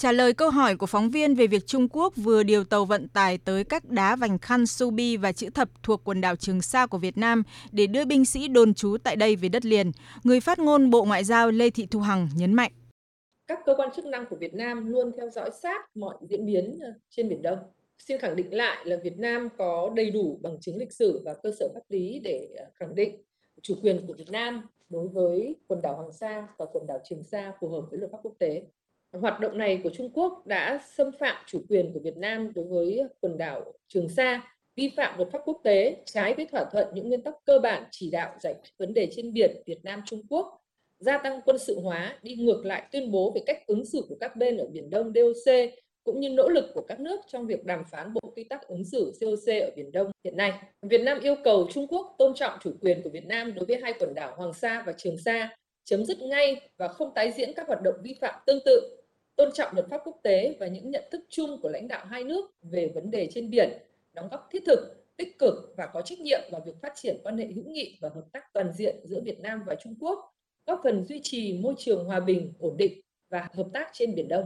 Trả lời câu hỏi của phóng viên về việc Trung Quốc vừa điều tàu vận tải tới các đá vành khăn Subi và chữ thập thuộc quần đảo Trường Sa của Việt Nam để đưa binh sĩ đồn trú tại đây về đất liền, người phát ngôn Bộ Ngoại giao Lê Thị Thu Hằng nhấn mạnh. Các cơ quan chức năng của Việt Nam luôn theo dõi sát mọi diễn biến ờ, trên Biển Đông. Xin khẳng định lại là Việt Nam có đầy đủ bằng chứng lịch sử và cơ sở pháp lý để ờ, khẳng định chủ quyền của Việt Nam đối với quần đảo Hoàng Sa và quần đảo Trường Sa phù hợp với luật pháp quốc tế. Hoạt động này của Trung Quốc đã xâm phạm chủ quyền của Việt Nam đối với quần đảo Trường Sa, vi phạm luật pháp quốc tế, trái với thỏa thuận những nguyên tắc cơ bản chỉ đạo giải quyết vấn đề trên biển Việt Nam Trung Quốc, gia tăng quân sự hóa, đi ngược lại tuyên bố về cách ứng xử của các bên ở Biển Đông DOC cũng như nỗ lực của các nước trong việc đàm phán bộ quy tắc ứng xử COC ở Biển Đông hiện nay. Việt Nam yêu cầu Trung Quốc tôn trọng chủ quyền của Việt Nam đối với hai quần đảo Hoàng Sa và Trường Sa, chấm dứt ngay và không tái diễn các hoạt động vi phạm tương tự tôn trọng luật pháp quốc tế và những nhận thức chung của lãnh đạo hai nước về vấn đề trên biển, đóng góp thiết thực, tích cực và có trách nhiệm vào việc phát triển quan hệ hữu nghị và hợp tác toàn diện giữa Việt Nam và Trung Quốc, góp phần duy trì môi trường hòa bình, ổn định và hợp tác trên Biển Đông.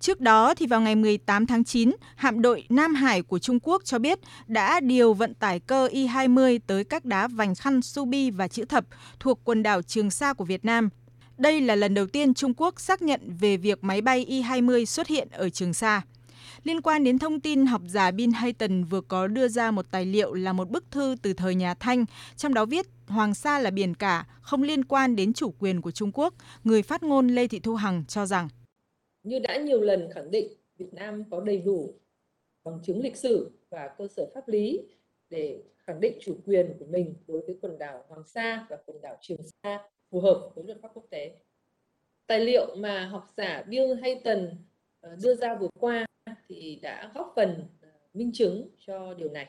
Trước đó thì vào ngày 18 tháng 9, hạm đội Nam Hải của Trung Quốc cho biết đã điều vận tải cơ Y-20 tới các đá vành khăn Subi và chữ thập thuộc quần đảo Trường Sa của Việt Nam đây là lần đầu tiên Trung Quốc xác nhận về việc máy bay Y-20 xuất hiện ở Trường Sa. Liên quan đến thông tin học giả Bin Hayton vừa có đưa ra một tài liệu là một bức thư từ thời nhà Thanh, trong đó viết Hoàng Sa là biển cả, không liên quan đến chủ quyền của Trung Quốc, người phát ngôn Lê Thị Thu Hằng cho rằng. Như đã nhiều lần khẳng định, Việt Nam có đầy đủ bằng chứng lịch sử và cơ sở pháp lý để khẳng định chủ quyền của mình đối với quần đảo Hoàng Sa và quần đảo Trường Sa phù hợp với luật pháp quốc tế. Tài liệu mà học giả Bill Hayton ờ, đưa ra vừa qua thì đã góp phần ờ, minh chứng cho điều này.